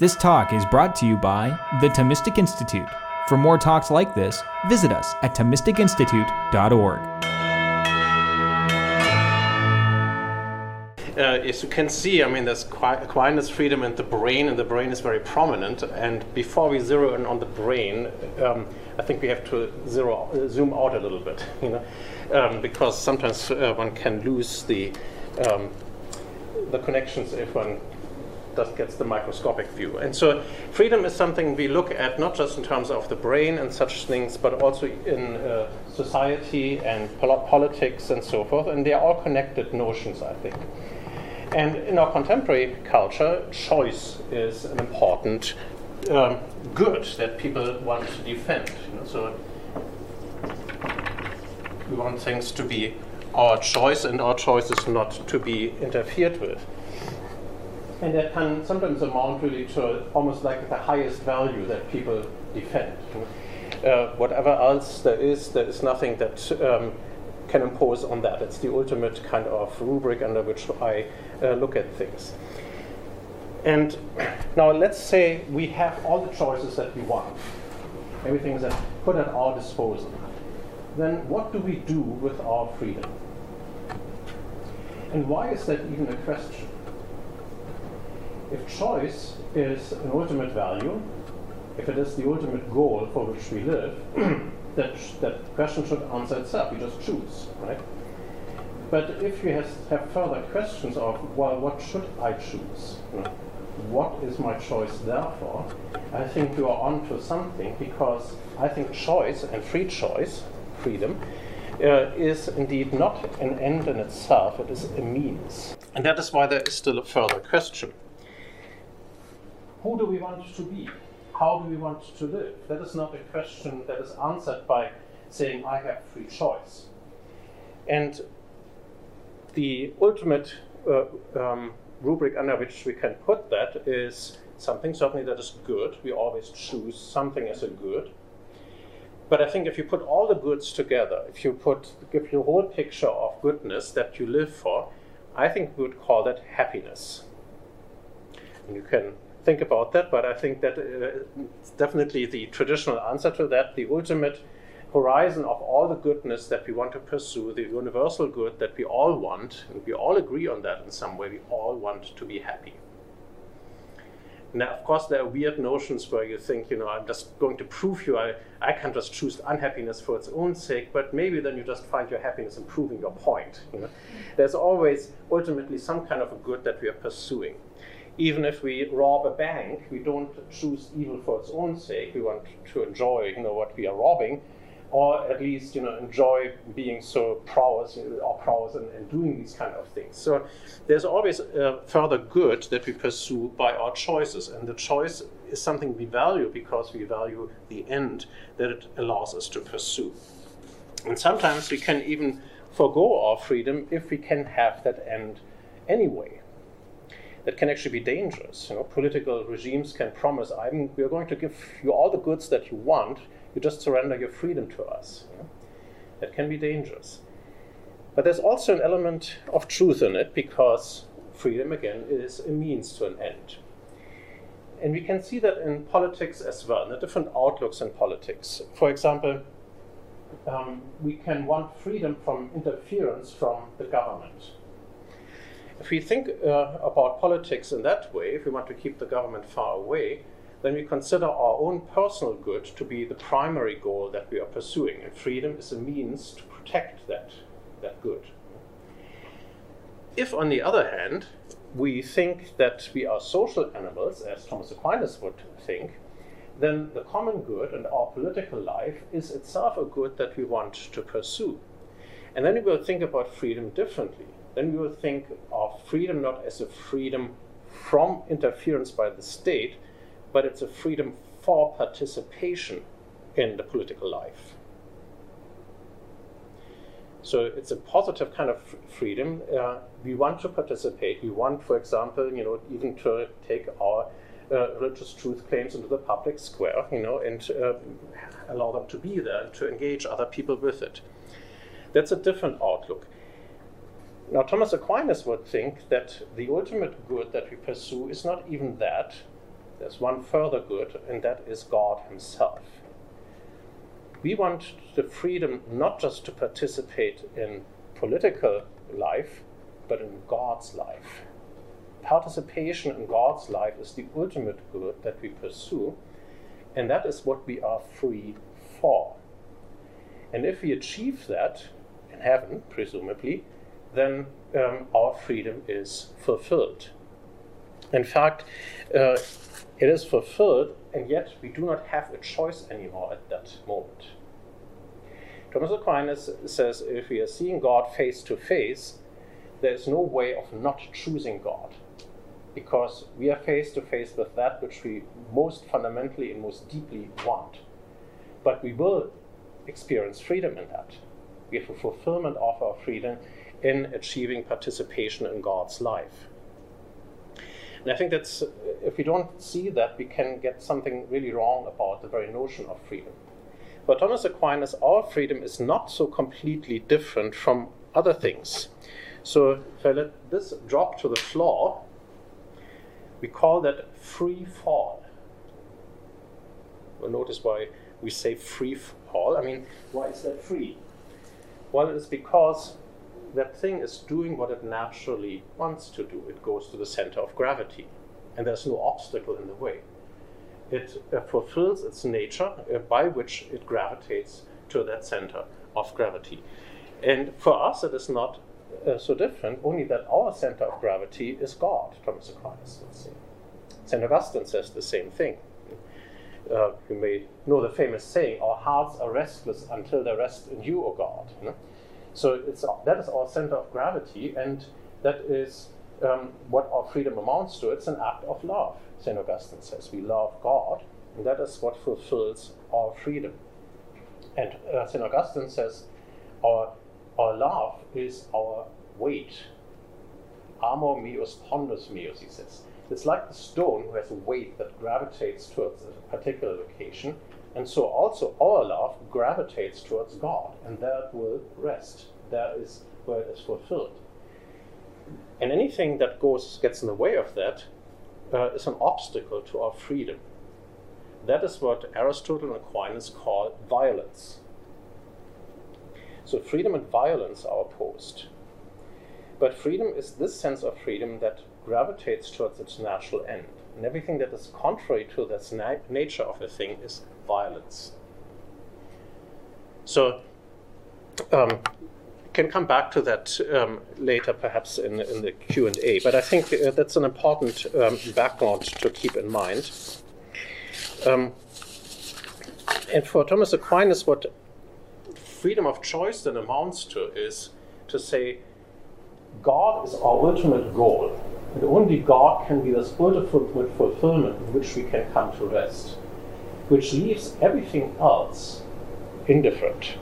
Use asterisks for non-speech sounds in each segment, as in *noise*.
This talk is brought to you by the Thomistic Institute. For more talks like this, visit us at ThomisticInstitute.org. Uh, as you can see, I mean, there's Aquinas freedom in the brain, and the brain is very prominent. And before we zero in on the brain, um, I think we have to zero, uh, zoom out a little bit, *laughs* you know, um, because sometimes uh, one can lose the um, the connections if one just gets the microscopic view. And so freedom is something we look at not just in terms of the brain and such things, but also in uh, society and pol- politics and so forth. And they are all connected notions, I think. And in our contemporary culture, choice is an important um, good that people want to defend. You know, so we want things to be our choice, and our choice is not to be interfered with. And that can sometimes amount really to almost like the highest value that people defend. Uh, whatever else there is, there is nothing that um, can impose on that. It's the ultimate kind of rubric under which I uh, look at things. And *clears throat* now let's say we have all the choices that we want. Everything is put at our disposal. Then what do we do with our freedom? And why is that even a question? If choice is an ultimate value, if it is the ultimate goal for which we live, *clears throat* that, that question should answer itself. You just choose, right? But if you have, have further questions of, well, what should I choose? What is my choice therefore? I think you are onto something because I think choice and free choice, freedom, uh, is indeed not an end in itself, it is a means. And that is why there is still a further question who do we want to be? How do we want to live? That is not a question that is answered by saying, I have free choice. And the ultimate uh, um, rubric under which we can put that is something certainly that is good. We always choose something as a good. But I think if you put all the goods together, if you put give you a whole picture of goodness that you live for, I think we would call that happiness. And you can think about that, but I think that uh, definitely the traditional answer to that, the ultimate horizon of all the goodness that we want to pursue, the universal good that we all want, and we all agree on that in some way, we all want to be happy. Now, of course, there are weird notions where you think, you know, I'm just going to prove you I, I can just choose unhappiness for its own sake, but maybe then you just find your happiness in proving your point. You know? There's always ultimately some kind of a good that we are pursuing even if we rob a bank, we don't choose evil for its own sake. We want to enjoy, you know, what we are robbing, or at least, you know, enjoy being so prowess or prowess and, and doing these kind of things. So there's always a further good that we pursue by our choices, and the choice is something we value because we value the end that it allows us to pursue. And sometimes we can even forego our freedom if we can have that end anyway that can actually be dangerous. You know, political regimes can promise, I'm, we're going to give you all the goods that you want, you just surrender your freedom to us. You know? That can be dangerous. But there's also an element of truth in it because freedom, again, is a means to an end. And we can see that in politics as well, in the different outlooks in politics. For example, um, we can want freedom from interference from the government. If we think uh, about politics in that way, if we want to keep the government far away, then we consider our own personal good to be the primary goal that we are pursuing, and freedom is a means to protect that, that good. If, on the other hand, we think that we are social animals, as Thomas Aquinas would think, then the common good and our political life is itself a good that we want to pursue. And then we will think about freedom differently then we will think of freedom not as a freedom from interference by the state, but it's a freedom for participation in the political life. So it's a positive kind of freedom. Uh, we want to participate. We want, for example, you know, even to take our uh, religious truth claims into the public square, you know, and uh, allow them to be there to engage other people with it. That's a different outlook. Now, Thomas Aquinas would think that the ultimate good that we pursue is not even that, There's one further good, and that is God Himself. We want the freedom not just to participate in political life, but in God's life. Participation in God's life is the ultimate good that we pursue, and that is what we are free for. And if we achieve that in heaven, presumably, then um, our freedom is fulfilled. In fact, uh, it is fulfilled, and yet we do not have a choice anymore at that moment. Thomas Aquinas says if we are seeing God face to face, there is no way of not choosing God because we are face to face with that which we most fundamentally and most deeply want. But we will experience freedom in that. We have a fulfillment of our freedom in achieving participation in God's life. And I think that's, if we don't see that, we can get something really wrong about the very notion of freedom. For Thomas Aquinas, our freedom is not so completely different from other things. So if I let this drop to the floor, we call that free fall. Well, notice why we say free fall. I mean, why is that free? Well, it is because that thing is doing what it naturally wants to do. It goes to the center of gravity, and there's no obstacle in the way. It uh, fulfills its nature uh, by which it gravitates to that center of gravity. And for us, it is not uh, so different, only that our center of gravity is God, Thomas Aquinas would say. St. Augustine says the same thing. Uh, you may know the famous saying, Our hearts are restless until they rest in you, O God. You know? So it's, that is our center of gravity, and that is um, what our freedom amounts to. It's an act of love, St. Augustine says. We love God, and that is what fulfills our freedom. And uh, St. Augustine says, our, our love is our weight. Amor meus pondus meus, he says. It's like the stone who has a weight that gravitates towards a particular location, and so also our love gravitates towards God, and there will rest. There is where it is fulfilled. And anything that goes gets in the way of that uh, is an obstacle to our freedom. That is what Aristotle and Aquinas call violence. So freedom and violence are opposed. But freedom is this sense of freedom that gravitates towards its natural end. And everything that is contrary to the na- nature of a thing is violence. So, um, can come back to that um, later, perhaps in, in the Q and A. But I think uh, that's an important um, background to keep in mind. Um, and for Thomas Aquinas, what freedom of choice then amounts to is to say, God is our ultimate goal, and only God can be this ultimate fulfillment in which we can come to rest which leaves everything else indifferent.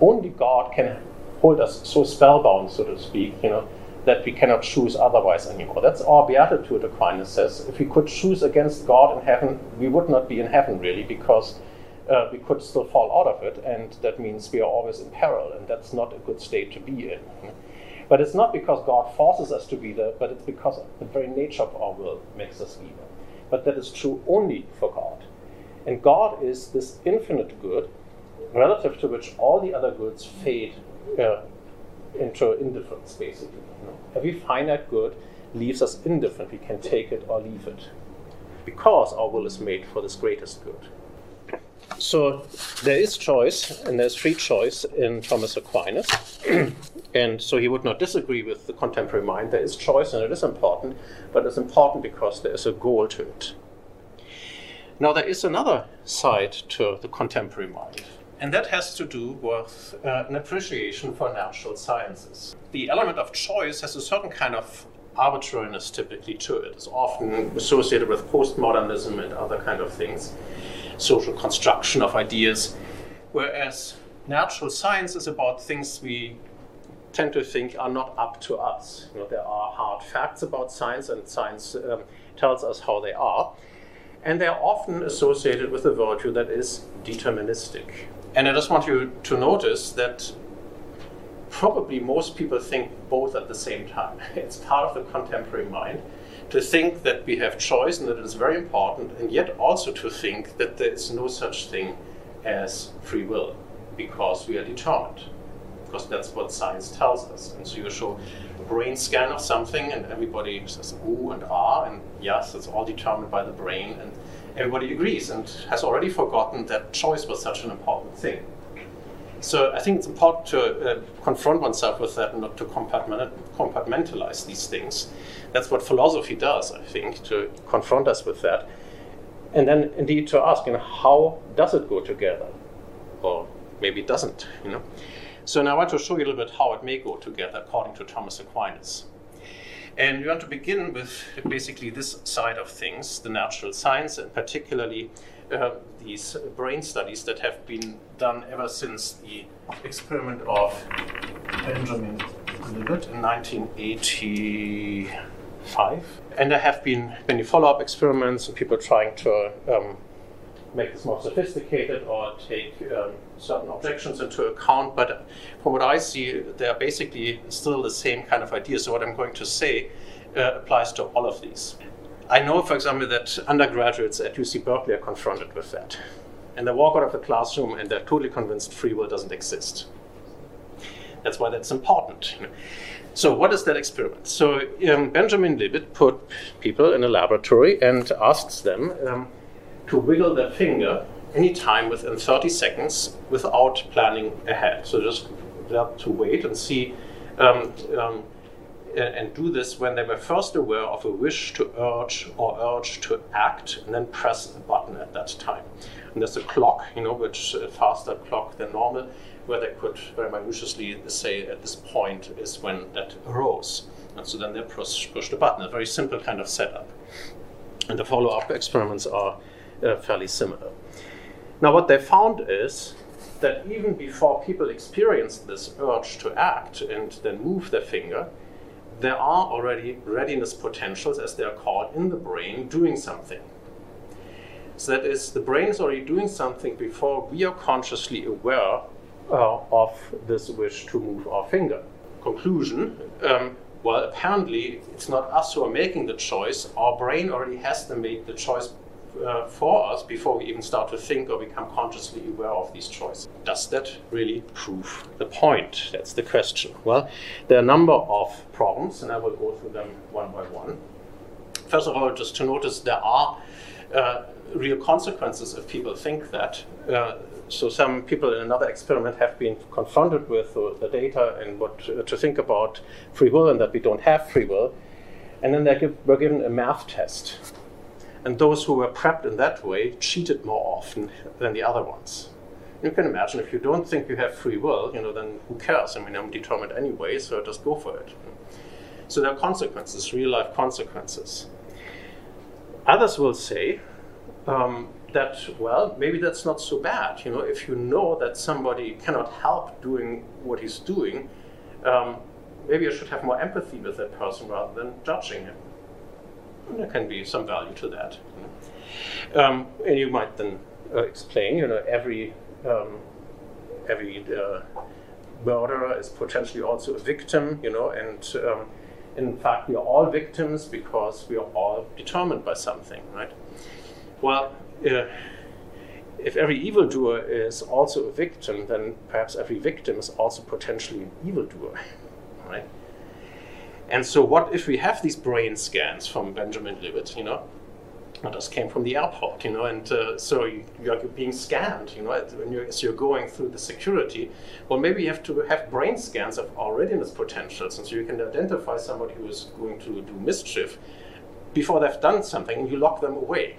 Only God can hold us so spellbound, so to speak, you know, that we cannot choose otherwise anymore. That's our beatitude, Aquinas says. If we could choose against God in heaven, we would not be in heaven really, because uh, we could still fall out of it, and that means we are always in peril, and that's not a good state to be in. But it's not because God forces us to be there, but it's because the very nature of our will makes us there but that is true only for God. And God is this infinite good, relative to which all the other goods fade uh, into indifference, basically. Every finite good leaves us indifferent. We can take it or leave it because our will is made for this greatest good. So there is choice, and there's free choice in Thomas Aquinas. *clears throat* and so he would not disagree with the contemporary mind. There is choice, and it is important, but it's important because there is a goal to it. Now, there is another side to the contemporary mind, and that has to do with uh, an appreciation for natural sciences. The element of choice has a certain kind of arbitrariness typically to it. It's often associated with postmodernism and other kind of things, social construction of ideas, whereas natural science is about things we tend to think are not up to us. You know, there are hard facts about science, and science um, tells us how they are. And they're often associated with a virtue that is deterministic. And I just want you to notice that probably most people think both at the same time. *laughs* It's part of the contemporary mind to think that we have choice and that it is very important, and yet also to think that there is no such thing as free will because we are determined. Because that's what science tells us. And so you show a brain scan of something, and everybody says ooh and ah, and yes, it's all determined by the brain, and everybody agrees and has already forgotten that choice was such an important thing. So I think it's important to uh, confront oneself with that and not to compartmentalize these things. That's what philosophy does, I think, to confront us with that. And then indeed to ask, you know, how does it go together? Or maybe it doesn't, you know. So now I want to show you a little bit how it may go together according to Thomas Aquinas. And we want to begin with basically this side of things, the natural science, and particularly uh, these brain studies that have been done ever since the experiment of Benjamin Libet in 1985. And there have been many follow up experiments and people trying to um, make this more sophisticated or take um, certain objections into account. But from what I see, they are basically still the same kind of ideas. So, what I'm going to say uh, applies to all of these. I know, for example, that undergraduates at UC Berkeley are confronted with that. And they walk out of the classroom and they're totally convinced free will doesn't exist. That's why that's important. So, what is that experiment? So, um, Benjamin Libet put people in a laboratory and asked them um, to wiggle their finger anytime within 30 seconds without planning ahead. So, just to wait and see. Um, um and do this when they were first aware of a wish to urge or urge to act and then press a button at that time. And there's a clock, you know, which a faster clock than normal, where they could very minutiously say at this point is when that arose. And so then they push, push the button, a very simple kind of setup. And the follow up experiments are uh, fairly similar. Now, what they found is that even before people experience this urge to act and then move their finger, there are already readiness potentials, as they are called, in the brain doing something. So that is, the brain is already doing something before we are consciously aware uh, of this wish to move our finger. Conclusion um, well, apparently, it's not us who are making the choice. Our brain already has to make the choice uh, for us before we even start to think or become consciously aware of these choices. Does that really prove the point? That's the question. Well, there are a number of problems, and I will go through them one by one. First of all, just to notice there are uh, real consequences if people think that. Uh, so some people in another experiment have been confronted with the data and what to think about free will and that we don't have free will. And then they were given a math test and those who were prepped in that way cheated more often than the other ones. You can imagine if you don't think you have free will, you know, then who cares? I mean, I'm determined anyway, so just go for it. So there are consequences, real life consequences. Others will say um, that, well, maybe that's not so bad. You know, if you know that somebody cannot help doing what he's doing, um, maybe I should have more empathy with that person rather than judging him there can be some value to that. Um, and you might then uh, explain, you know, every um, every uh, murderer is potentially also a victim, you know, and um, in fact we are all victims because we are all determined by something, right? Well, uh, if every evildoer is also a victim, then perhaps every victim is also potentially an evildoer, right? And so, what if we have these brain scans from Benjamin Libet, you know? And just came from the airport, you know, and uh, so you, you, are being scanned, you know, when you're, as you're going through the security. Well, maybe you have to have brain scans of our readiness potentials, and so you can identify somebody who is going to do mischief before they've done something, and you lock them away.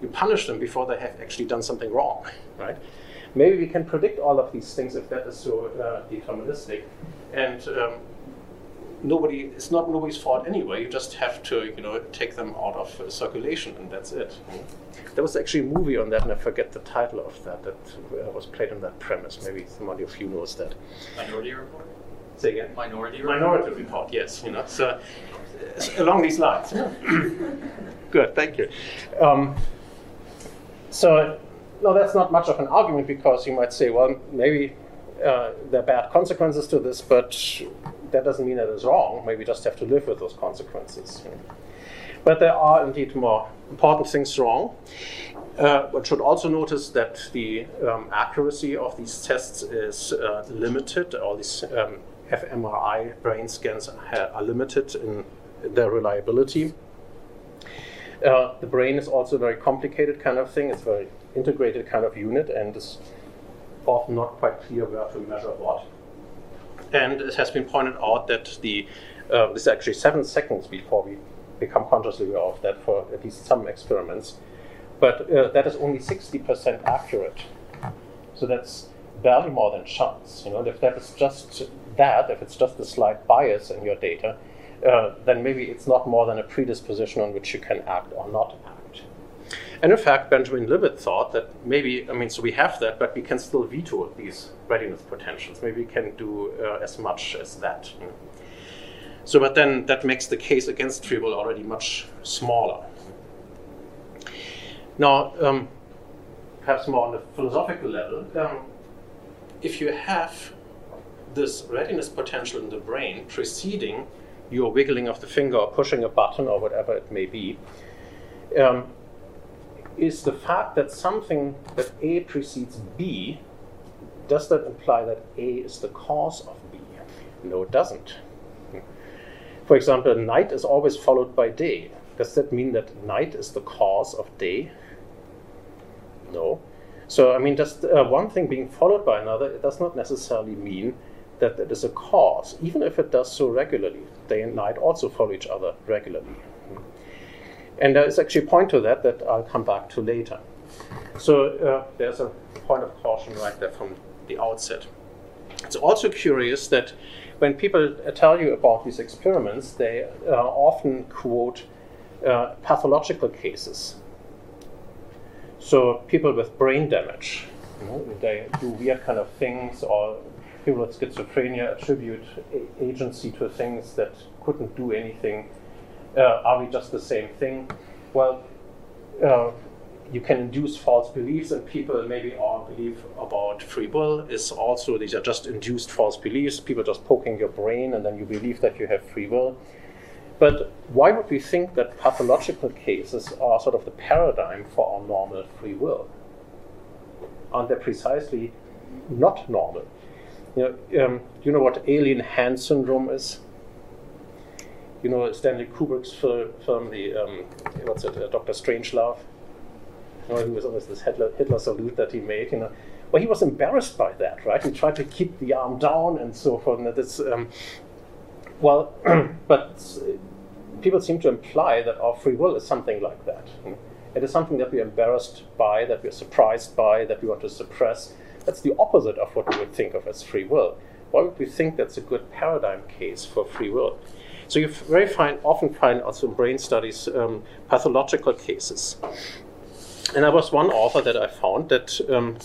You punish them before they have actually done something wrong, right? Maybe we can predict all of these things if that is so uh, deterministic. And um, nobody it's not nobody's fault anyway. You just have to you know take them out of uh, circulation, and that's it. There was actually a movie on that, and I forget the title of that that uh, was played on that premise. Maybe somebody of you knows that. Minority Report. Say again. Minority Report. Minority Report. Yes, you know. So along these lines. *coughs* Good. Thank you. Um, so no, that's not much of an argument because you might say, well, maybe uh, there are bad consequences to this, but that doesn't mean that it's wrong. Maybe we just have to live with those consequences. But there are indeed more important things wrong. Uh, one should also notice that the um, accuracy of these tests is uh, limited. All these um, fMRI brain scans are limited in their reliability. Uh, the brain is also a very complicated kind of thing. It's a very integrated kind of unit, and it's often not quite clear where to measure what. And it has been pointed out that the uh, this is actually seven seconds before we become consciously aware of that for at least some experiments. But uh, that is only 60% accurate. So that's barely more than chance. You know, if that is just that, if it's just a slight bias in your data, uh, then maybe it's not more than a predisposition on which you can act or not act. And in fact, Benjamin Libet thought that maybe, I mean, so we have that, but we can still veto these readiness potentials. Maybe we can do uh, as much as that. So, but then that makes the case against will already much smaller. Now, um, perhaps more on the philosophical level, um, if you have this readiness potential in the brain preceding your wiggling of the finger or pushing a button or whatever it may be, um, is the fact that something that A precedes B, does that imply that A is the cause of B? No, it doesn't. For example, night is always followed by day. Does that mean that night is the cause of day? No. So, I mean, just uh, one thing being followed by another, it does not necessarily mean that it is a cause, even if it does so regularly. Day and night also follow each other regularly. And there is actually a point to that that I'll come back to later. So uh, there's a point of caution right there from the outset. It's also curious that when people tell you about these experiments, they uh, often quote uh, pathological cases. So people with brain damage, you know, they do weird kind of things, or people with schizophrenia attribute agency to things that couldn't do anything. Uh, are we just the same thing? Well, uh, you can induce false beliefs and people. Maybe our belief about free will is also these are just induced false beliefs. People just poking your brain, and then you believe that you have free will. But why would we think that pathological cases are sort of the paradigm for our normal free will? Aren't they precisely not normal? You know, um, you know what alien hand syndrome is? You know Stanley Kubrick's film, the um, what's it, uh, Doctor Strangelove. You know, he was always this Hitler, Hitler salute that he made. You know, well, he was embarrassed by that, right? He tried to keep the arm down and so forth. And that's um, well, *clears throat* but people seem to imply that our free will is something like that. It is something that we're embarrassed by, that we're surprised by, that we want to suppress. That's the opposite of what we would think of as free will. Why would we think that's a good paradigm case for free will? So you very fine, often find also in brain studies um, pathological cases. And there was one author that I found that um,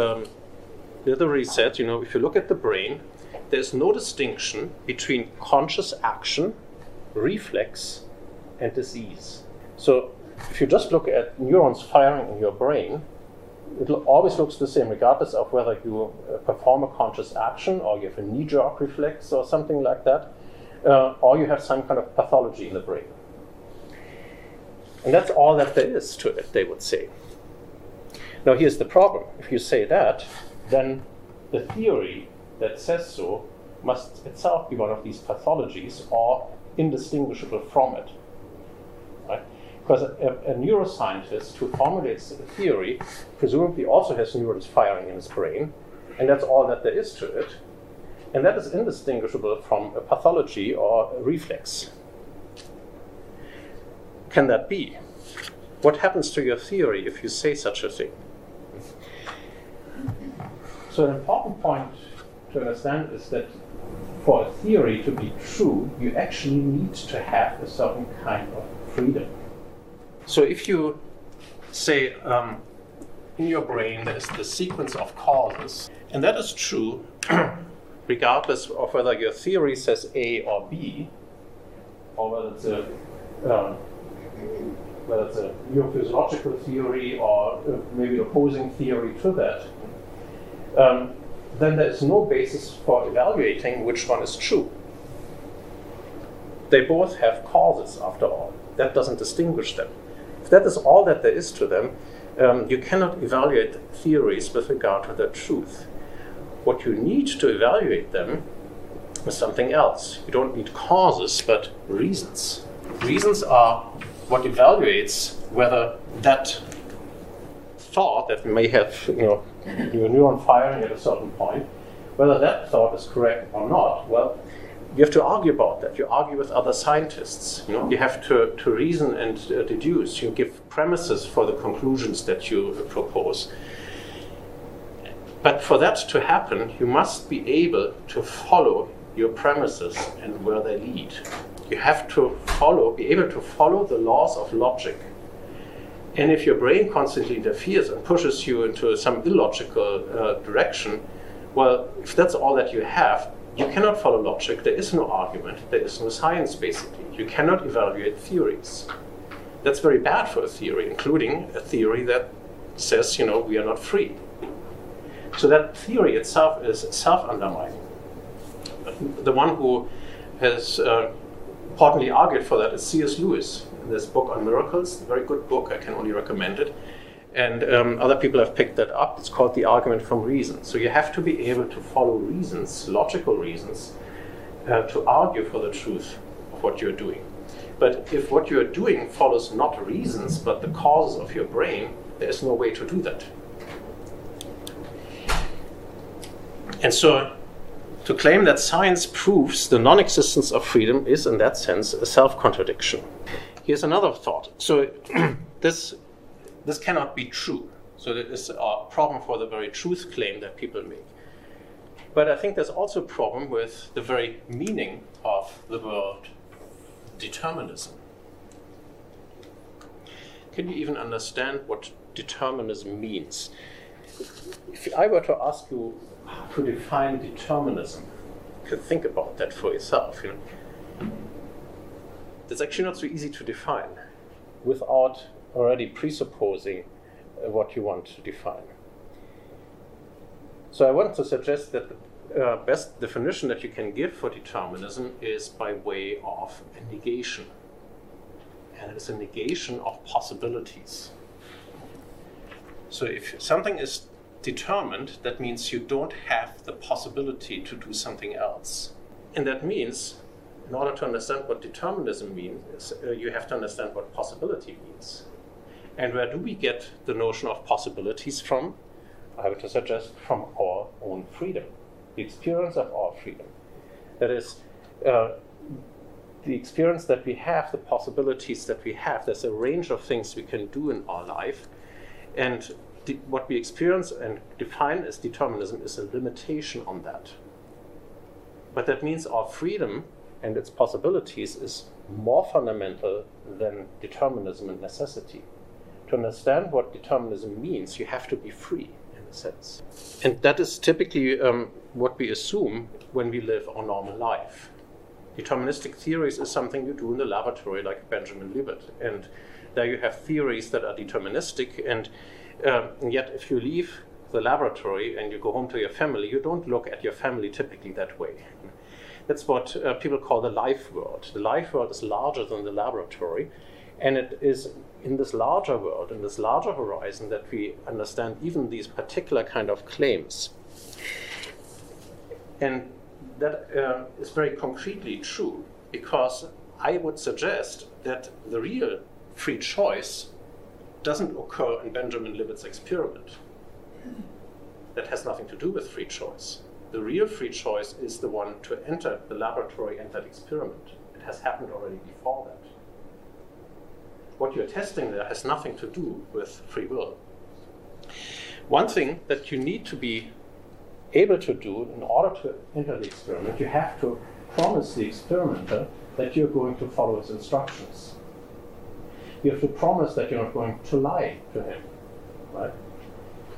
um, literally said, you know, if you look at the brain, there's no distinction between conscious action, reflex, and disease. So if you just look at neurons firing in your brain, it always looks the same, regardless of whether you uh, perform a conscious action or you have a knee jerk reflex or something like that, uh, or you have some kind of pathology in the brain. And that's all that there is to it, they would say. Now, here's the problem. If you say that, then the theory that says so must itself be one of these pathologies or indistinguishable from it. Right? Because a, a, neuroscientist who formulates a theory presumably also has neurons firing in his brain, and that's all that there is to it. And that is indistinguishable from a pathology or a reflex. Can that be? What happens to your theory if you say such a thing? So, an important point to understand is that for a theory to be true, you actually need to have a certain kind of freedom. So, if you say um, in your brain there is the sequence of causes, and that is true *clears throat* regardless of whether your theory says A or B, or whether it's a um, whether it's a neurophysiological theory or uh, maybe opposing theory to that, um, then there is no basis for evaluating which one is true. they both have causes after all. That doesn't distinguish them. If that is all that there is to them, um, you cannot evaluate theories with regard to their truth. What you need to evaluate them is something else. You don't need causes, but reasons. Reasons are what evaluates whether that thought that may have, you know, your neuron firing at a certain point, whether that thought is correct or not. Well, you have to argue about that. You argue with other scientists. You know, you have to, to reason and uh, deduce. You give premises for the conclusions that you uh, propose. But for that to happen, you must be able to follow your premises and where they lead. You have to follow, be able to follow the laws of logic. And if your brain constantly interferes and pushes you into some illogical uh, direction, well, if that's all that you have, you cannot follow logic. There is no argument. There is no science, basically. You cannot evaluate theories. That's very bad for a theory, including a theory that says, you know, we are not free. So that theory itself is self undermining. The one who has uh, importantly argued for that is C.S. Lewis in this book on miracles, a very good book, I can only recommend it. And um, other people have picked that up. It's called the argument from reason. So you have to be able to follow reasons, logical reasons, uh, to argue for the truth of what you're doing. But if what you're doing follows not reasons, but the causes of your brain, there is no way to do that. And so, to claim that science proves the non existence of freedom is, in that sense, a self contradiction. Here's another thought. So, *clears throat* this this cannot be true. So that is a problem for the very truth claim that people make. But I think there's also a problem with the very meaning of the word determinism. Can you even understand what determinism means? If I were to ask you to define determinism, you could think about that for yourself. You know? It's actually not so easy to define without already presupposing uh, what you want to define. So I want to suggest that the uh, best definition that you can give for determinism is by way of a negation. And it's a negation of possibilities. So if something is determined, that means you don't have the possibility to do something else. And that means, in order to understand what determinism means, uh, you have to understand what possibility means. And where do we get the notion of possibilities from? I would suggest from our own freedom, the experience of our freedom. That is, uh, the experience that we have, the possibilities that we have. There's a range of things we can do in our life. And what we experience and define as determinism is a limitation on that. But that means our freedom and its possibilities is more fundamental than determinism and necessity to understand what determinism means, you have to be free in a sense. And that is typically um, what we assume when we live our normal life. Deterministic theories is something you do in the laboratory, like Benjamin Libet. And there you have theories that are deterministic, and, um, yet if you leave the laboratory and you go home to your family, you don't look at your family typically that way. That's what uh, people call the life world. The life world is larger than the laboratory, and it is in this larger world, in this larger horizon, that we understand even these particular kind of claims. And that uh, is very concretely true because I would suggest that the real free choice doesn't occur in Benjamin Libet's experiment. That has nothing to do with free choice. The real free choice is the one to enter the laboratory and that experiment. It has happened already before that what you're testing there has nothing to do with free will. One thing that you need to be able to do in order to enter the experiment, you have to promise the experimenter that you're going to follow his instructions. You have to promise that you're not going to lie to him, right?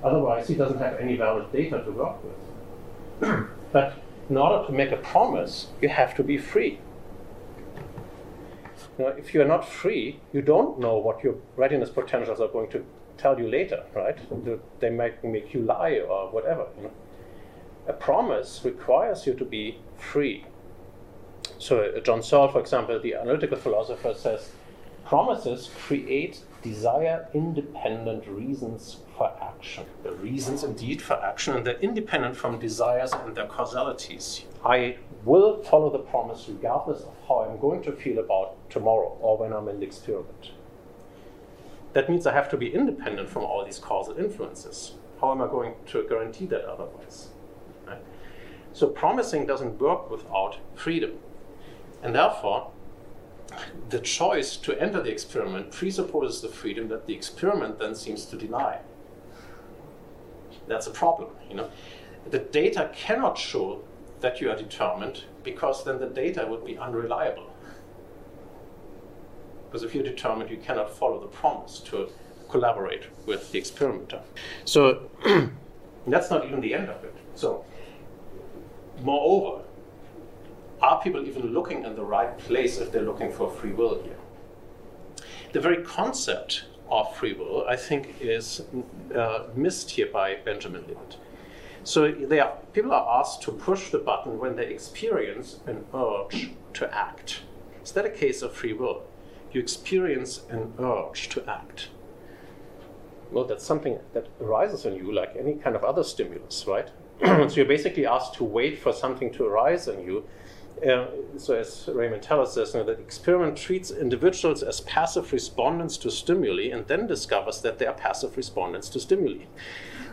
Otherwise, he doesn't have any valid data to work with. *clears throat* but in order to make a promise, you have to be free. Know, if you are not free, you don't know what your readiness potentials are going to tell you later, right? They might make you lie or whatever. You know? A promise requires you to be free. So, uh, John Searle, for example, the analytical philosopher, says promises create desire independent reasons for action. The reasons indeed for action, and they're independent from desires and their causalities. I will follow the promise regardless of how I'm going to feel about tomorrow or when I'm in the experiment. That means I have to be independent from all these causal influences. How am I going to guarantee that otherwise? Right? So promising doesn't work without freedom. And therefore, the choice to enter the experiment presupposes the freedom that the experiment then seems to deny. That's a problem, you know. The data cannot show that you are determined because then the data would be unreliable. Because if you're determined, you cannot follow the promise to collaborate with the experimenter. So *clears throat* that's not even the end of it. So, moreover, are people even looking in the right place if they're looking for free will here? The very concept of free will, I think, is uh, missed here by Benjamin Libet. So they are, people are asked to push the button when they experience an urge to act. Is that a case of free will? You experience an urge to act. Well, that's something that arises in you like any kind of other stimulus, right? *clears throat* so you're basically asked to wait for something to arise in you. Uh, so, as Raymond Tallis says, you know, the experiment treats individuals as passive respondents to stimuli and then discovers that they are passive respondents to stimuli.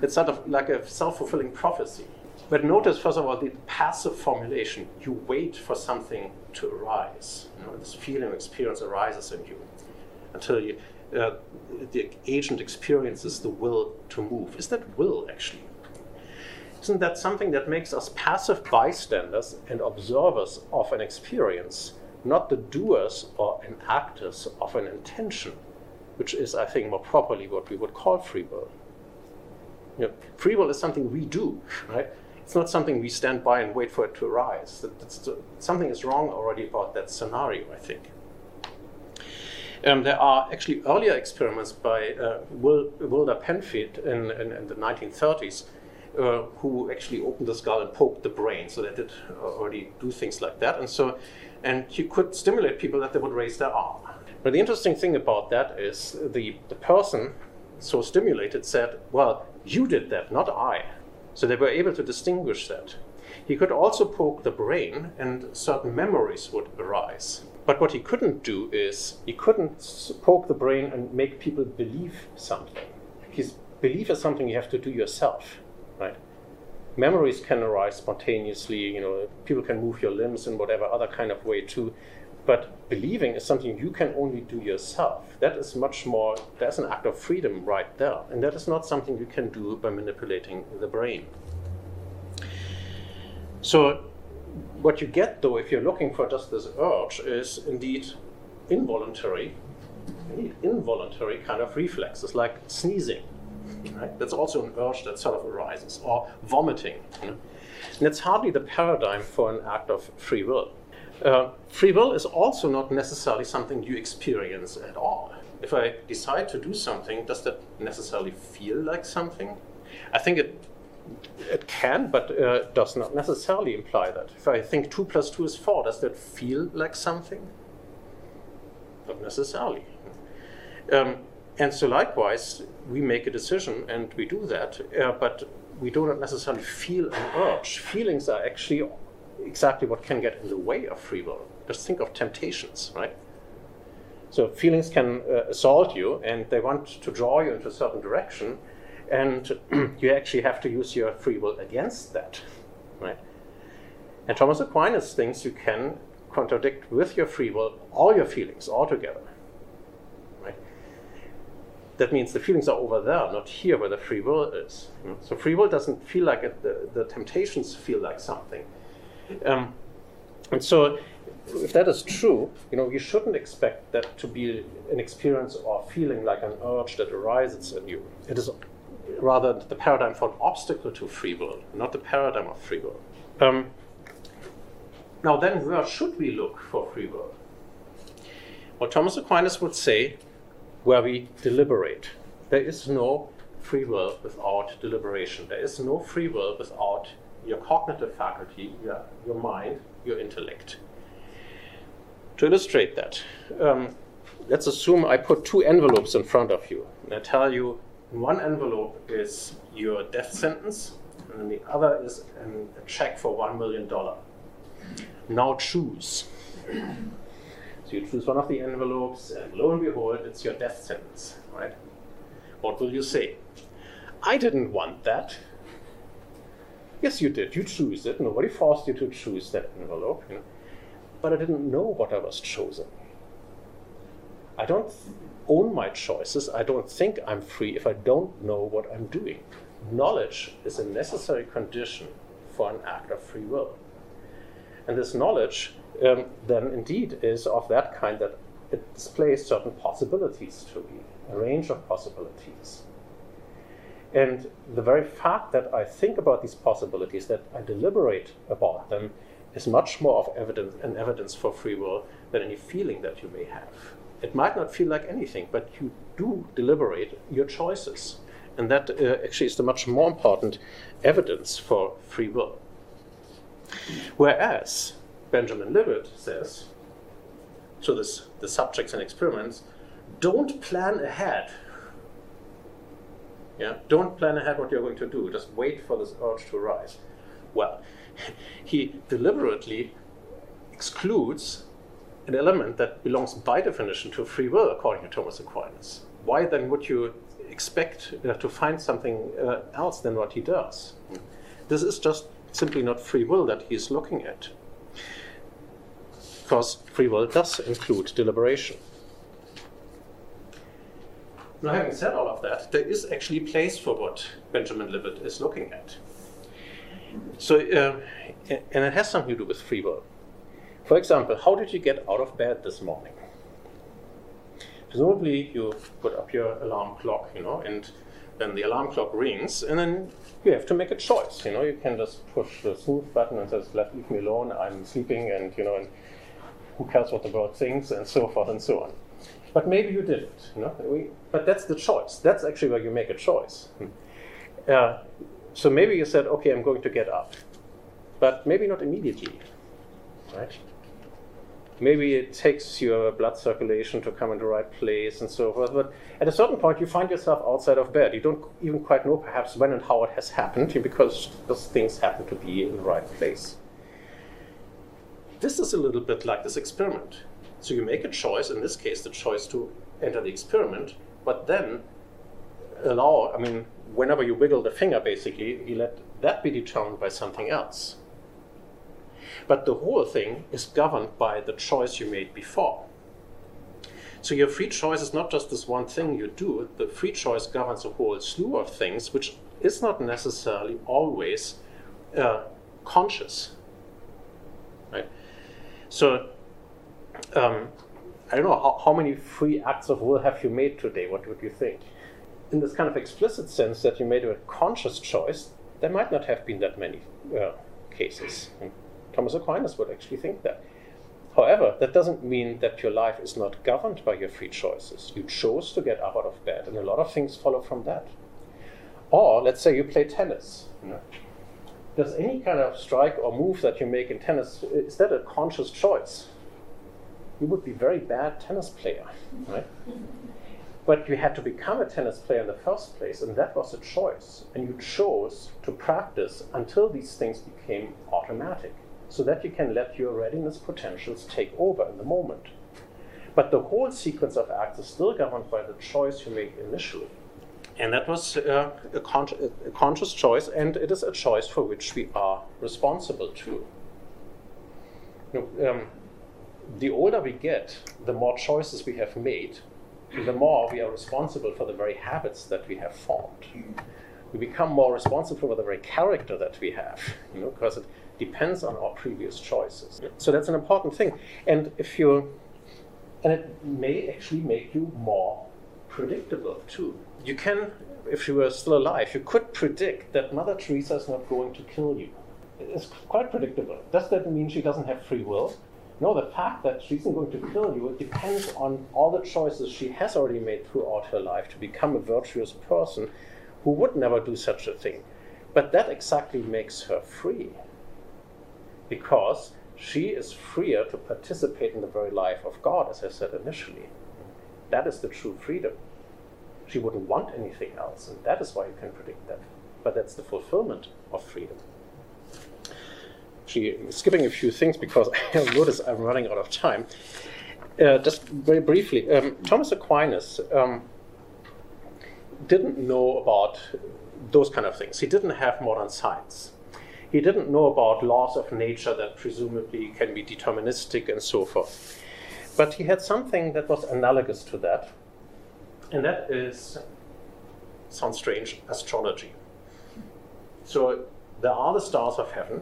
It's sort of like a self fulfilling prophecy. But notice, first of all, the passive formulation. You wait for something to arise. You know, this feeling of experience arises in you until you, uh, the agent experiences the will to move. Is that will actually? Isn't that something that makes us passive bystanders and observers of an experience, not the doers or enactors of an intention, which is, I think, more properly what we would call free will? You know, free will is something we do, right? It's not something we stand by and wait for it to arise. something is wrong already about that scenario, I think. Um, there are actually earlier experiments by uh, Wilder Penfield in, in, in, the 1930s uh, who actually opened the skull and poked the brain. So they did already do things like that. And so, and you could stimulate people that they would raise their arm. But the interesting thing about that is the, the person so stimulated said, Well, you did that, not I. So they were able to distinguish that. He could also poke the brain, and certain memories would arise. But what he couldn't do is he couldn't poke the brain and make people believe something. His belief is something you have to do yourself, right? Memories can arise spontaneously. You know, people can move your limbs in whatever other kind of way too. But believing is something you can only do yourself. That is much more, that's an act of freedom right there. And that is not something you can do by manipulating the brain. So, what you get though, if you're looking for just this urge, is indeed involuntary, involuntary kind of reflexes like sneezing. Right? That's also an urge that sort of arises, or vomiting. You know? And it's hardly the paradigm for an act of free will. Uh, free will is also not necessarily something you experience at all. If I decide to do something, does that necessarily feel like something? I think it it can, but uh, does not necessarily imply that. If I think 2 plus 2 is 4, does that feel like something? Not necessarily. Um, and so, likewise, we make a decision and we do that, uh, but we do not necessarily feel an urge. Feelings are actually exactly what can get in the way of free will. Just think of temptations, right? So feelings can uh, assault you, and they want to draw you into a certain direction, and *clears throat* you actually have to use your free will against that, right? And Thomas Aquinas thinks you can contradict with your free will all your feelings altogether. That means the feelings are over there, not here where the free will is. So free will doesn't feel like it, the, the temptations feel like something. Um, and so, if that is true, you know, you shouldn't expect that to be an experience or feeling like an urge that arises in you. It is rather the paradigm for an obstacle to free will, not the paradigm of free will. Um, now, then, where should we look for free will? Well, Thomas Aquinas would say, where we deliberate. There is no free will without deliberation. There is no free will without your cognitive faculty, your, your mind, your intellect. To illustrate that, um, let's assume I put two envelopes in front of you. And I tell you, one envelope is your death sentence, and the other is an, a check for $1 million. Now choose. So you choose one of the envelopes, and lo and behold, it's your death sentence, right? What will you say? I didn't want that. Yes, you did. You choose it. Nobody forced you to choose that envelope. You know? But I didn't know what I was choosing. I don't own my choices. I don't think I'm free if I don't know what I'm doing. Knowledge is a necessary condition for an act of free will. And this knowledge um, then indeed is of that kind that it displays certain possibilities to me, a range of possibilities. And the very fact that I think about these possibilities, that I deliberate about them, is much more of evidence an evidence for free will than any feeling that you may have. It might not feel like anything, but you do deliberate your choices. And that uh, actually is the much more important evidence for free will. Whereas Benjamin Libet says to this, the subjects and experiments, don't plan ahead. Yeah, don't plan ahead what you're going to do. Just wait for this urge to arise. Well, *laughs* he deliberately excludes an element that belongs by definition to free will, according to Thomas Aquinas. Why then would you expect uh, to find something uh, else than what he does? This is just simply not free will that he is looking at. Because free will does include deliberation. Now, having said all of that, there is actually place for what Benjamin Libet is looking at. So, uh, and it has something to do with free will. For example, how did you get out of bed this morning? Presumably, you put up your alarm clock, you know, and then the alarm clock rings, and then you have to make a choice. You know, you can just push the snooze button and says, "Let leave me alone. I'm sleeping," and you know, and who cares what the world thinks, and so forth and so on. But maybe you didn't. You know, we, but that's the choice. That's actually where you make a choice. Hmm. Uh, so maybe you said, "Okay, I'm going to get up," but maybe not immediately, right? Maybe it takes your blood circulation to come in the right place and so forth. But at a certain point, you find yourself outside of bed. You don't even quite know perhaps when and how it has happened *laughs* because those things happen to be in the right place. This is a little bit like this experiment. So you make a choice, in this case, the choice to enter the experiment, but then allow, I mean, whenever you wiggle the finger, basically, you let that be determined by something else. But the whole thing is governed by the choice you made before. So your free choice is not just this one thing you do, the free choice governs a whole slew of things, which is not necessarily always uh, conscious. Right? So, um, I don't know, how, how many free acts of will have you made today? What would you think? In this kind of explicit sense that you made a conscious choice, there might not have been that many uh, cases. Thomas Aquinas would actually think that. However, that doesn't mean that your life is not governed by your free choices. You chose to get up out of bed, and a lot of things follow from that. Or let's say you play tennis. Does any kind of strike or move that you make in tennis is that a conscious choice? You would be a very bad tennis player, right? But you had to become a tennis player in the first place, and that was a choice. And you chose to practice until these things became automatic so that you can let your readiness potentials take over in the moment. But the whole sequence of acts is still governed by the choice you make initially. And that was uh, a, con- a, conscious choice, and it is a choice for which we are responsible too. Um, the older we get, the more choices we have made, the more we are responsible for the very habits that we have formed. We become more responsible for the very character that we have, you know, because it depends on our previous choices. So that's an important thing. And if you, and it may actually make you more predictable too. You can, if you were still alive, you could predict that Mother Teresa is not going to kill you. It's quite predictable. Does that mean she doesn't have free will? No, the fact that she isn't going to kill you depends on all the choices she has already made throughout her life to become a virtuous person who would never do such a thing. But that exactly makes her free because she is freer to participate in the very life of God, as I said initially. That is the true freedom. She wouldn't want anything else, and that is why you can predict that. But that's the fulfillment of freedom. She, skipping a few things because *laughs* I notice I'm running out of time. Uh, just very briefly, um, Thomas Aquinas um, didn't know about those kind of things. He didn't have modern science. He didn't know about laws of nature that presumably can be deterministic and so forth. But he had something that was analogous to that, and that is, sounds strange, astrology. So there are the stars of heaven,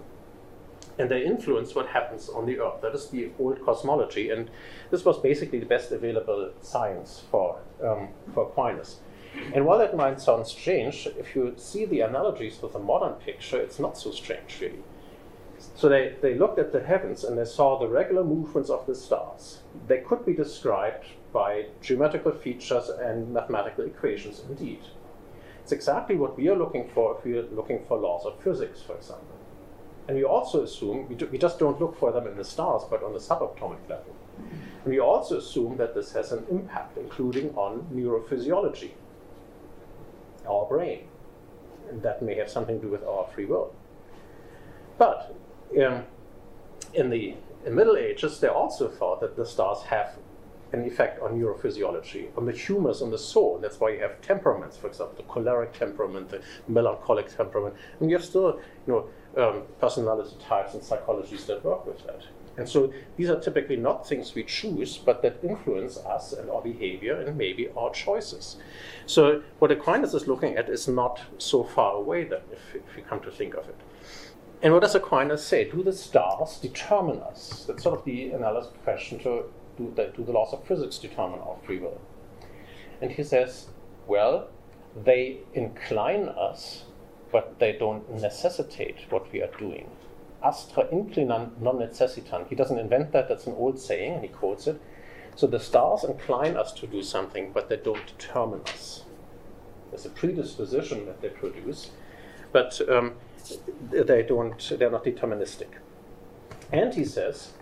and they influence what happens on the earth. That is the old cosmology, and this was basically the best available science for, um, for Aquinas. And while that might sound strange, if you see the analogies with the modern picture, it's not so strange, really. So they, they looked at the heavens and they saw the regular movements of the stars. They could be described by geometrical features and mathematical equations, indeed. It's exactly what we are looking for if we are looking for laws of physics, for example. And we also assume, we, do, we just don't look for them in the stars, but on the subatomic level. And we also assume that this has an impact, including on neurophysiology our brain. That may have something to do with our free will. But um, in the in Middle Ages, they also thought that the stars have an effect on neurophysiology, on the humors on the soul. That's why you have temperaments, for example, the choleric temperament, the melancholic temperament, and you have still, you know, um, personality types and psychologies that work with that. And so these are typically not things we choose, but that influence us and our behavior and maybe our choices. So what Aquinas is looking at is not so far away then, if, if you come to think of it. And what does Aquinas say? Do the stars determine us? That's sort of the analogous question to do the, do the laws of physics determine our free will? And he says, well, they incline us, but they don't necessitate what we are doing astra inclinant non necessitant. He doesn't invent that, that's an old saying, and he quotes it. So the stars incline us to do something, but they don't determine us. There's a predisposition that they produce, but um, they don't, they're not deterministic. And he says,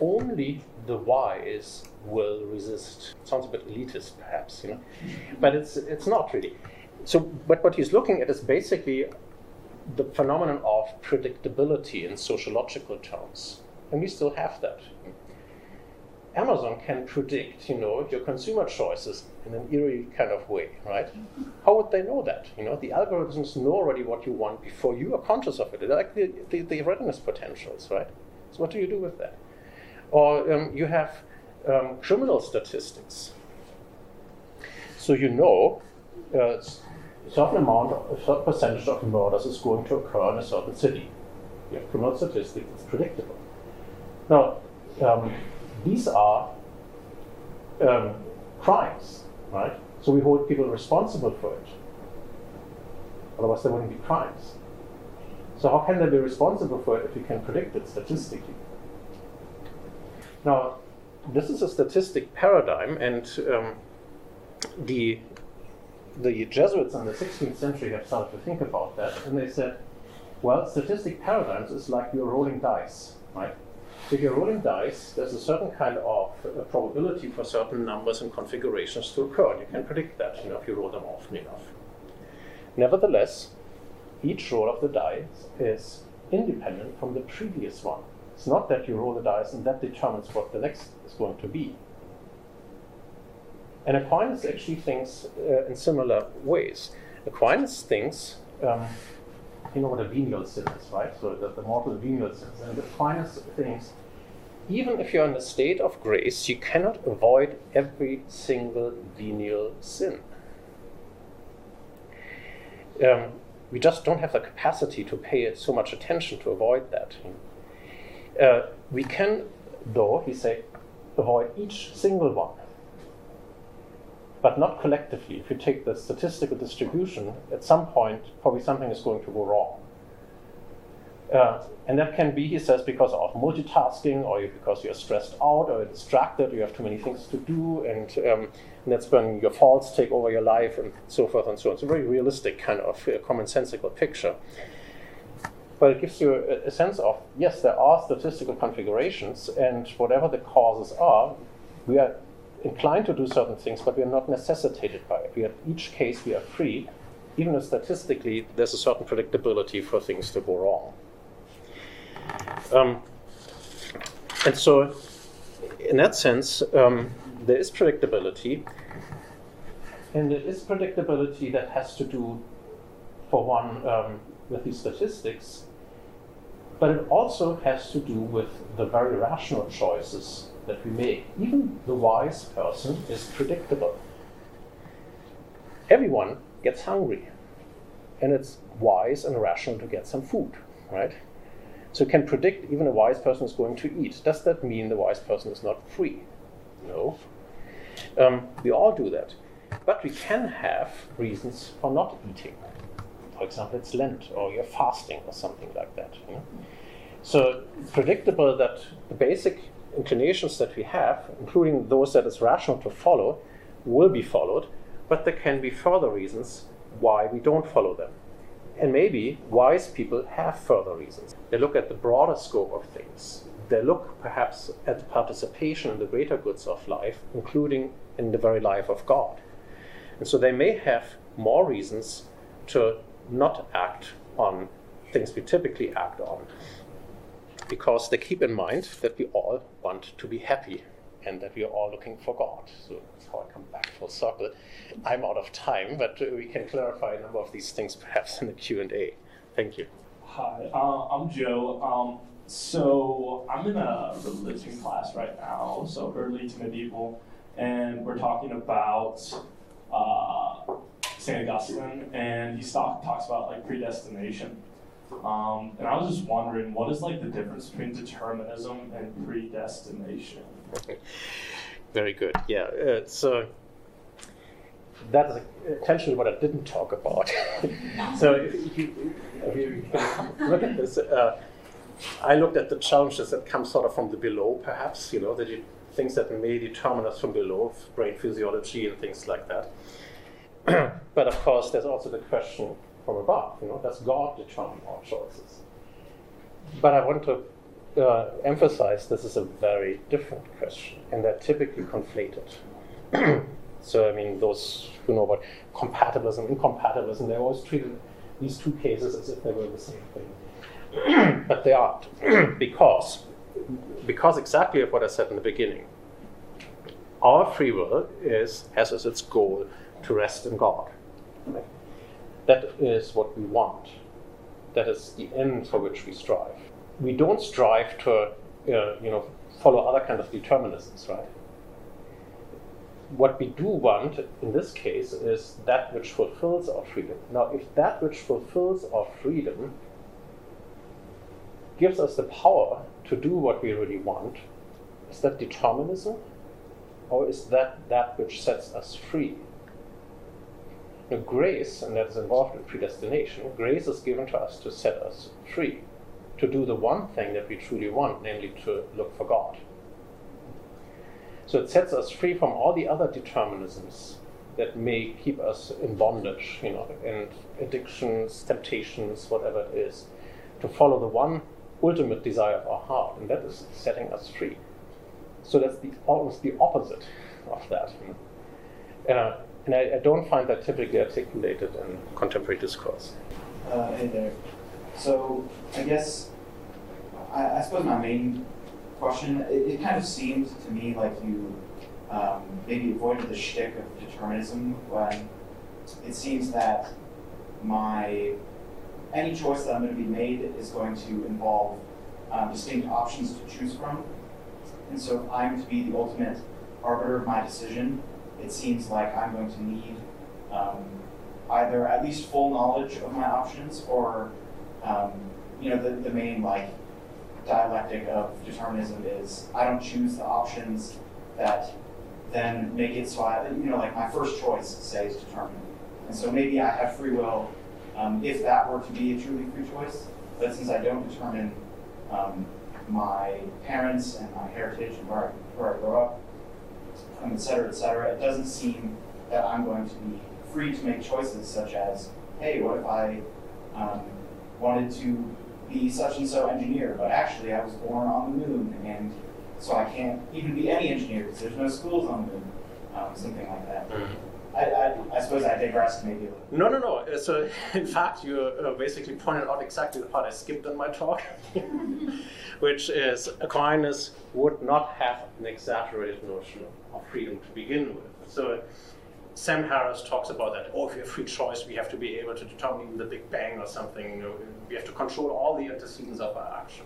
only the wise will resist. Sounds a bit elitist, perhaps, you know, but it's it's not really. So, but what he's looking at is basically the phenomenon of predictability in sociological terms. And we still have that. Amazon can predict, you know, your consumer choices in an eerie kind of way, right? *laughs* How would they know that? You know, the algorithms know already what you want before you are conscious of it. They're like the, the, the readiness potentials, right? So what do you do with that? Or um, you have um, criminal statistics. So you know uh, certain amount, a certain percentage of murders is going to occur in a certain city. You have criminal statistics, it's predictable. Now, um, these are um, crimes, right? So we hold people responsible for it. Otherwise, there wouldn't be crimes. So how can they be responsible for it if you can predict it statistically? Now, this is a statistic paradigm, and um, the the Jesuits in the 16th century have started to think about that, and they said, well, statistic paradigms is like you're rolling dice, right? If you're rolling dice, there's a certain kind of uh, probability for certain numbers and configurations to occur. You can predict that, you know, if you roll them often enough. Nevertheless, each roll of the dice is independent from the previous one. It's not that you roll the dice and that determines what the next is going to be. And Aquinas actually thinks uh, in similar ways. Aquinas thinks, um, you know what a venial sin is, right? So the, the mortal venial sins. And Aquinas thinks, even if you're in a state of grace, you cannot avoid every single venial sin. Um, we just don't have the capacity to pay so much attention to avoid that. Uh, we can, though, he said, avoid each single one but not collectively. If you take the statistical distribution, at some point, probably something is going to go wrong. Uh, and that can be, he says, because of multitasking, or because you're stressed out, or distracted, you have too many things to do, and, um, and that's when your faults take over your life, and so forth and so on. It's a very realistic kind of uh, commonsensical picture. but it gives you a, a, sense of yes, there are statistical configurations, and whatever the causes are, we are inclined to do certain things, but we are not necessitated by it. We are, each case we are free, even if statistically there's a certain predictability for things to go wrong. Um, and so, in that sense, um, there is predictability, and it is predictability that has to do, for one, um, with these statistics, but it also has to do with the very rational choices that we make. Even the wise person is predictable. Everyone gets hungry, and it's wise and rational to get some food, right? So you can predict even a wise person is going to eat. Does that mean the wise person is not free? No. Um, we all do that. But we can have reasons for not eating. For example, it's Lent or you're fasting or something like that. You know? So predictable that the basic inclinations that we have, including those that is rational to follow, will be followed, but there can be further reasons why we don't follow them. And maybe wise people have further reasons. They look at the broader scope of things. They look perhaps at participation in the greater goods of life, including in the very life of God. And so they may have more reasons to not act on things we typically act on because they keep in mind that we all want to be happy and that we are all looking for God. So that's how I come back full circle. I'm out of time, but we can clarify a number of these things perhaps in the Q&A. Thank you. Hi, uh, I'm Joe. Um, so I'm in a religion class right now, so early to medieval, and we're talking about uh, St. Augustine, and he talk, talks about like predestination. Um, and I was just wondering, what is like the difference between determinism and predestination? Very good. Yeah. Uh, so that is essentially what I didn't talk about. *laughs* so if, you, if, you, look at this, uh, I looked at the challenges that come sort of from the below, perhaps. You know, the things that may determine us from below, brain physiology and things like that. *clears throat* but of course, there's also the question from above. You know, does God determine our choices? But I want to uh, emphasize this is a very different question, and they're typically conflated. *clears throat* so, I mean, those who know about compatibilism, incompatibilism, they always treated these two cases as if they were the same thing. *clears throat* but they aren't, *clears throat* because, because exactly of what I said in the beginning. Our free will is, has as its goal to rest in God. That is what we want. That is the end for which we strive. We don't strive to, uh, you know, follow other kind of determinisms, right? What we do want in this case is that which fulfills our freedom. Now, if that which fulfills our freedom gives us the power to do what we really want, is that determinism? Or is that that which sets us free? Grace, and that is involved in predestination, grace is given to us to set us free, to do the one thing that we truly want, namely to look for God. So it sets us free from all the other determinisms that may keep us in bondage, you know, and addictions, temptations, whatever it is, to follow the one ultimate desire of our heart, and that is setting us free. So that's the, almost the opposite of that. Uh, and I, I, don't find that typically articulated in contemporary discourse. Uh, hey there. So I guess I, I suppose my main question it, it, kind of seemed to me like you um, maybe avoided the shtick of determinism when it seems that my any choice that I'm going to be made is going to involve um, distinct options to choose from. And so if I'm to be the ultimate arbiter of my decision, it seems like I'm going to need um, either at least full knowledge of my options or, um, you know, the, the main like dialectic of determinism is I don't choose the options that then make it so I, you know, like my first choice, say, is determined. And so maybe I have free will um, if that were to be a truly free choice. But since I don't determine um, my parents and my heritage and where I, where I grow up, um, et cetera, et cetera, it doesn't seem that I'm going to be free to make choices such as, hey, what if I um, wanted to be such and so engineer, but actually I was born on the moon, and so I can't even be any engineer because there's no schools on the moon, um, something like that. I, I, I suppose I digressed maybe a little. No, no, no. Uh, So, *laughs* in fact, you uh, basically pointed out exactly the part I skipped in my talk, *laughs* which is Aquinas would not have an exaggerated notion of freedom to begin with. So, Sam Harris talks about that. Oh, if we have free choice, we have to be able to determine the Big Bang or something. You know, we have to control all the antecedents of our action.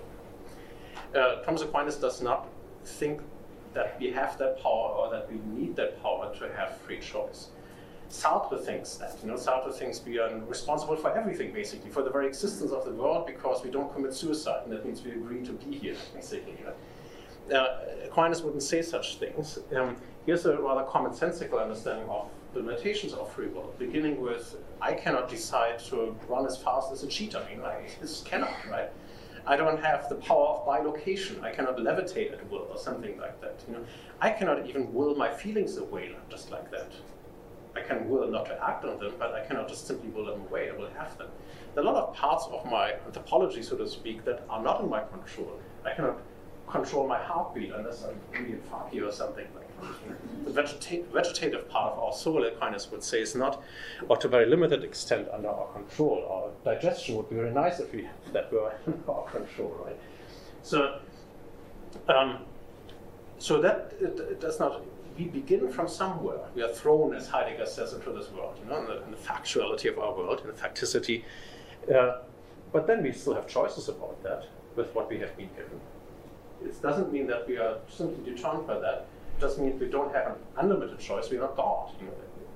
Uh, Thomas Aquinas does not think that we have that power or that we need that power to have free choice. Sartre thinks that. You know, Sartre thinks we are responsible for everything, basically, for the very existence of the world, because we don't commit suicide, and that means we agree to be here, basically. Uh, Aquinas wouldn't say such things. Um, here's a rather commonsensical understanding of the limitations of free will, beginning with I cannot decide to run as fast as a cheetah. You know, I just cannot, right? I don't have the power of bilocation. I cannot levitate at will or something like that. You know, I cannot even will my feelings away just like that. I can will not to act on them, but I cannot just simply will them away. I will have them. There are a lot of parts of my anthropology, so to speak, that are not in my control. I cannot control my heartbeat unless I'm really funky or something like that. The vegeta- vegetative part of our soul, Aquinas would say, is not, or to a very limited extent, under our control. Our digestion would be very nice if we that were *laughs* under our control, right? So, um, so that it, it does not. We begin from somewhere. We are thrown, as Heidegger says, into this world, you know, in the, in the factuality of our world, in the facticity. Uh, but then we still have choices about that with what we have been given. It doesn't mean that we are simply determined by that. It just means we don't have an unlimited choice. We're not God.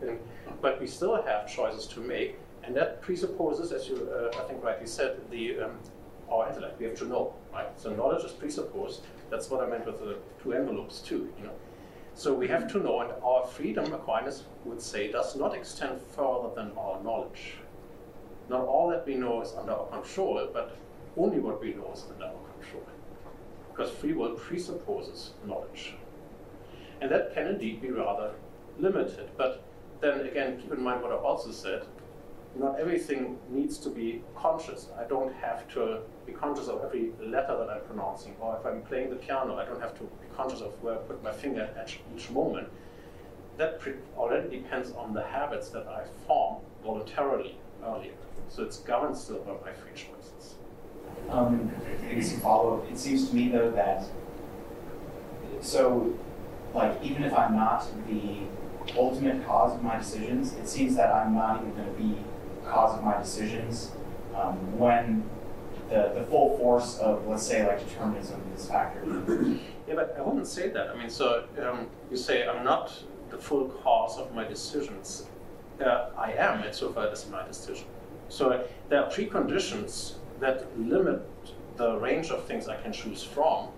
And, but we still have choices to make, and that presupposes, as you uh, I think rightly said, the um, our intellect. We have to know, right? So knowledge is presupposed. That's what I meant with the two envelopes too, you know. So we have to know, and our freedom, Aquinas would say, does not extend further than our knowledge. Not all that we know is under our control, but only what we know is under our control. Because free will presupposes knowledge. And that can indeed be rather limited. But then again, keep in mind what I also said not everything needs to be conscious. I don't have to be conscious of every letter that I'm pronouncing, or if I'm playing the piano, I don't have to be conscious of where I put my finger at each moment. That already depends on the habits that I form voluntarily earlier. So it's governed still by my free choices. Um, I guess follow up. It seems to me though that so, like, even if I'm not the ultimate cause of my decisions, it seems that I'm not even going to be cause of my decisions um, when the, the full force of, let's say, like determinism is factored. Yeah, but I wouldn't say that. I mean, so um, you say I'm not the full cause of my decisions. Uh, I am, insofar as my decision. So there are preconditions that limit the range of things I can choose from.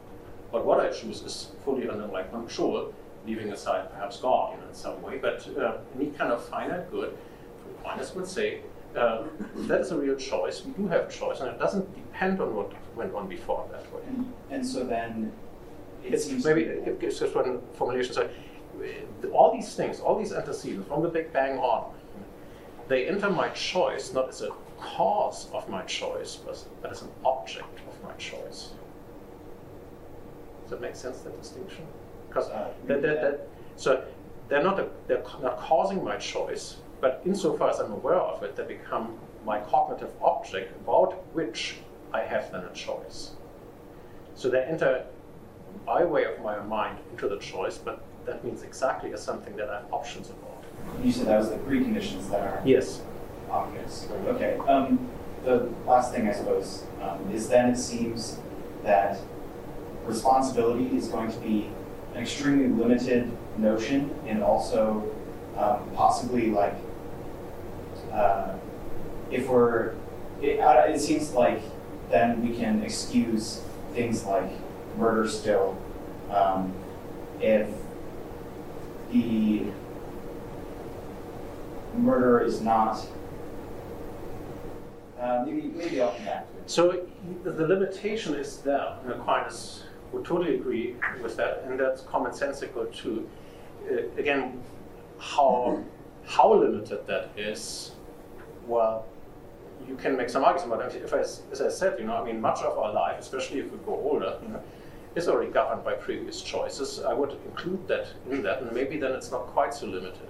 But what I choose is fully under my control, leaving aside perhaps God, you know, in some way. But uh, any kind of finite good, Aquinas would say, uh, that is a real choice. We do have choice, and it doesn't depend on what went on before that way. And, and so then it It's seems maybe it gives just one formulation. So, all these things, all these antecedents from the Big Bang on, they enter my choice not as a cause of my choice, but, as an object of my choice. Does that make sense? That distinction? Because Uh, that, that, that, so they're not a, they're not causing my choice, but insofar as I'm aware of it, they become my cognitive object about which I have then a choice. So they enter by way of my mind into the choice, but that means exactly as something that I have options about. You said that was the preconditions that are Yes. Obvious. Okay. Um, the last thing I suppose um, is then it seems that responsibility is going to be an extremely limited notion and also um, possibly like uh, if we're it, uh, it seems like then we can excuse things like murder still um, if the murder is not. Uh, maybe maybe I'll come back to it. So the limitation is there, and Aquinas would totally agree with that, and that's commonsensical too. Uh, again, how how limited that is, well, you can make some arguments about it. If I, as I said, you know, I mean, much of our life, especially if we grow older, is already governed by previous choices. I would include that in that, and maybe then it's not quite so limited.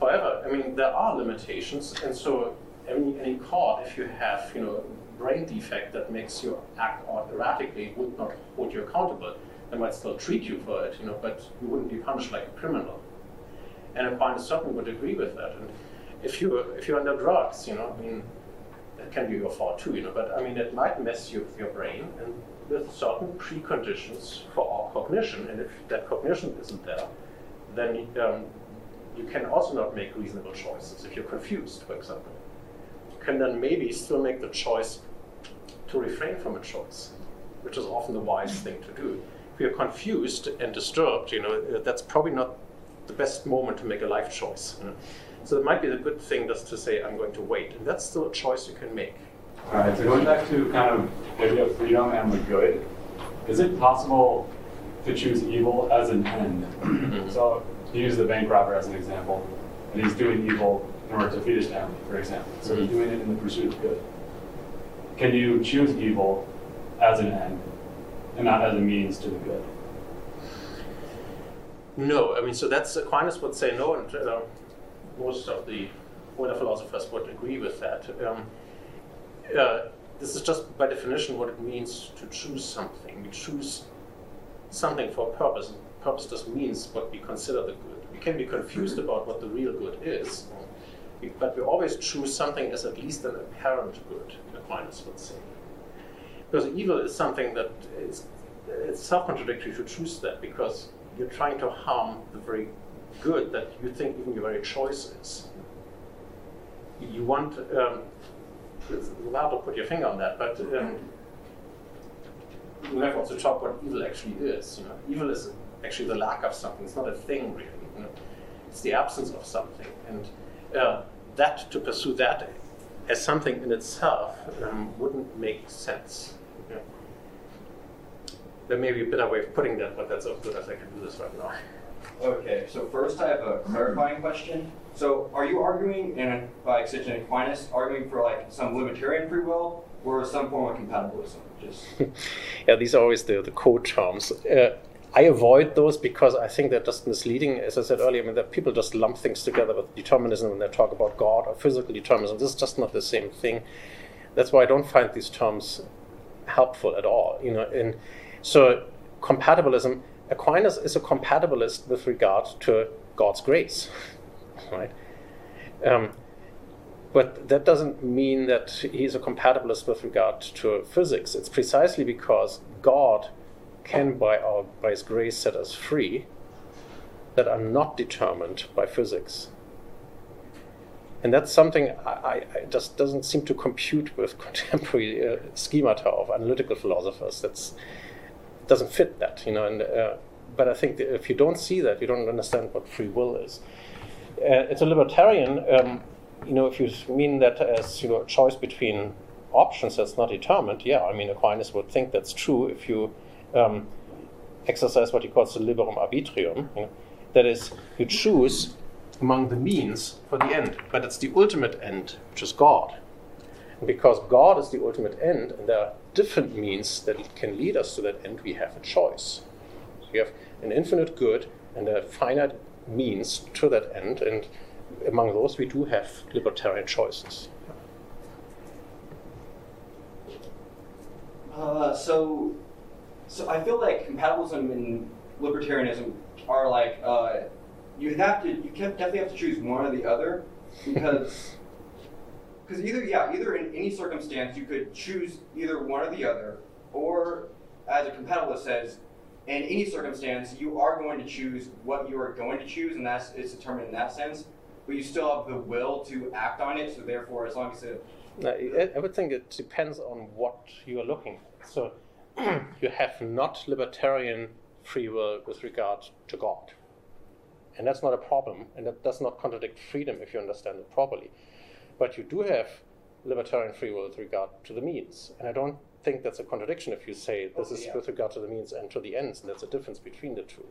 However, I mean, there are limitations, and so any, any court, if you have, you know, brain defect that makes you act erratically, would not hold you accountable. They might still treat you for it, you know, but you wouldn't be punished like a criminal. And Aquinas certainly would agree with that. And if you if you're under drugs, you know, I mean, that can be your fault too, you know. But I mean, it might mess you with your brain and with certain preconditions for our cognition. And if that cognition isn't there, then um, you can also not make reasonable choices. If you're confused, for example, can then maybe still make the choice to refrain from a choice, which is often the wise thing to do. If you're confused and disturbed, you know, that's probably not the best moment to make a life choice. You know? So it might be the good thing just to say, I'm going to wait. And that's still a choice you can make. All right, so going back to kind of the idea of freedom and the good, is it possible to choose evil as an end? Mm-hmm. so he used the bank robber as an example, and he's doing evil in order to feed his family, for example. So he's Mm-hmm. doing it in the pursuit of good. Can you choose evil as an end and not as a means to the good? No, I mean, so that's Aquinas would say no, and uh, most of the older philosophers would agree with that. Um, uh, this is just by definition what it means to choose something. We choose something for a purpose. Purpose just means what we consider the good. We can be confused about what the real good is, but we always choose something as at least an apparent good, Aquinas would say. Because evil is something that is it's self-contradictory to choose that because you're trying to harm the very good that you think even your very choice is. You want, um, it's hard to put your finger on that, but um, we have also talked what evil actually is. You know, evil is actually the lack of something. It's not a thing really. You know? It's the absence of something, and uh, that to pursue that as something in itself um, wouldn't make sense. You know? There may be a better way of putting that, but that's as good as I can do this right now. Okay, so first I have a clarifying question. So are you arguing, and by extension Aquinas, arguing for like some libertarian free will or some form of compatibilism? Just *laughs* yeah, these are always the, the code terms. Uh, I avoid those because I think they're just misleading. As I said earlier, I mean, that people just lump things together with determinism when they talk about God or physical determinism. This is just not the same thing. That's why I don't find these terms helpful at all. You know, and so compatibilism. Aquinas is a compatibilist with regard to God's grace, *laughs* right? Um, but that doesn't mean that he's a compatibilist with regard to physics. It's precisely because God can, by, our, by his grace, set us free that are not determined by physics. And that's something I, I, just doesn't seem to compute with *laughs* contemporary uh, schemata of analytical philosophers. That's doesn't fit that, you know. And uh, but I think if you don't see that, you don't understand what free will is. Uh, it's a libertarian. Um, you know, if you mean that as you know, a choice between options that's not determined, yeah, I mean, Aquinas would think that's true if you um, exercise what he calls the liberum arbitrium. You know, that is, you choose among the means for the end, but it's the ultimate end, which is God. And because God is the ultimate end, and there are different means that can lead us to that end, we have a choice. You have an infinite good and a finite means to that end, and among those we do have libertarian choices. Uh, so, so I feel like compatibilism and libertarianism are like uh, you have to you definitely have to choose one or the other because *laughs* because either yeah either in any circumstance you could choose either one or the other or as a compatibilist says in any circumstance you are going to choose what you are going to choose and that's it's determined in that sense but you still have the will to act on it so therefore as long as it Now, I I would think it depends on what you are looking at. So you have not libertarian free will with regard to God. And that's not a problem, and that does not contradict freedom if you understand it properly. But you do have libertarian free will with regard to the means. And I don't think that's a contradiction if you say this oh, is yeah. with regard to the means and to the ends, and there's a difference between the two.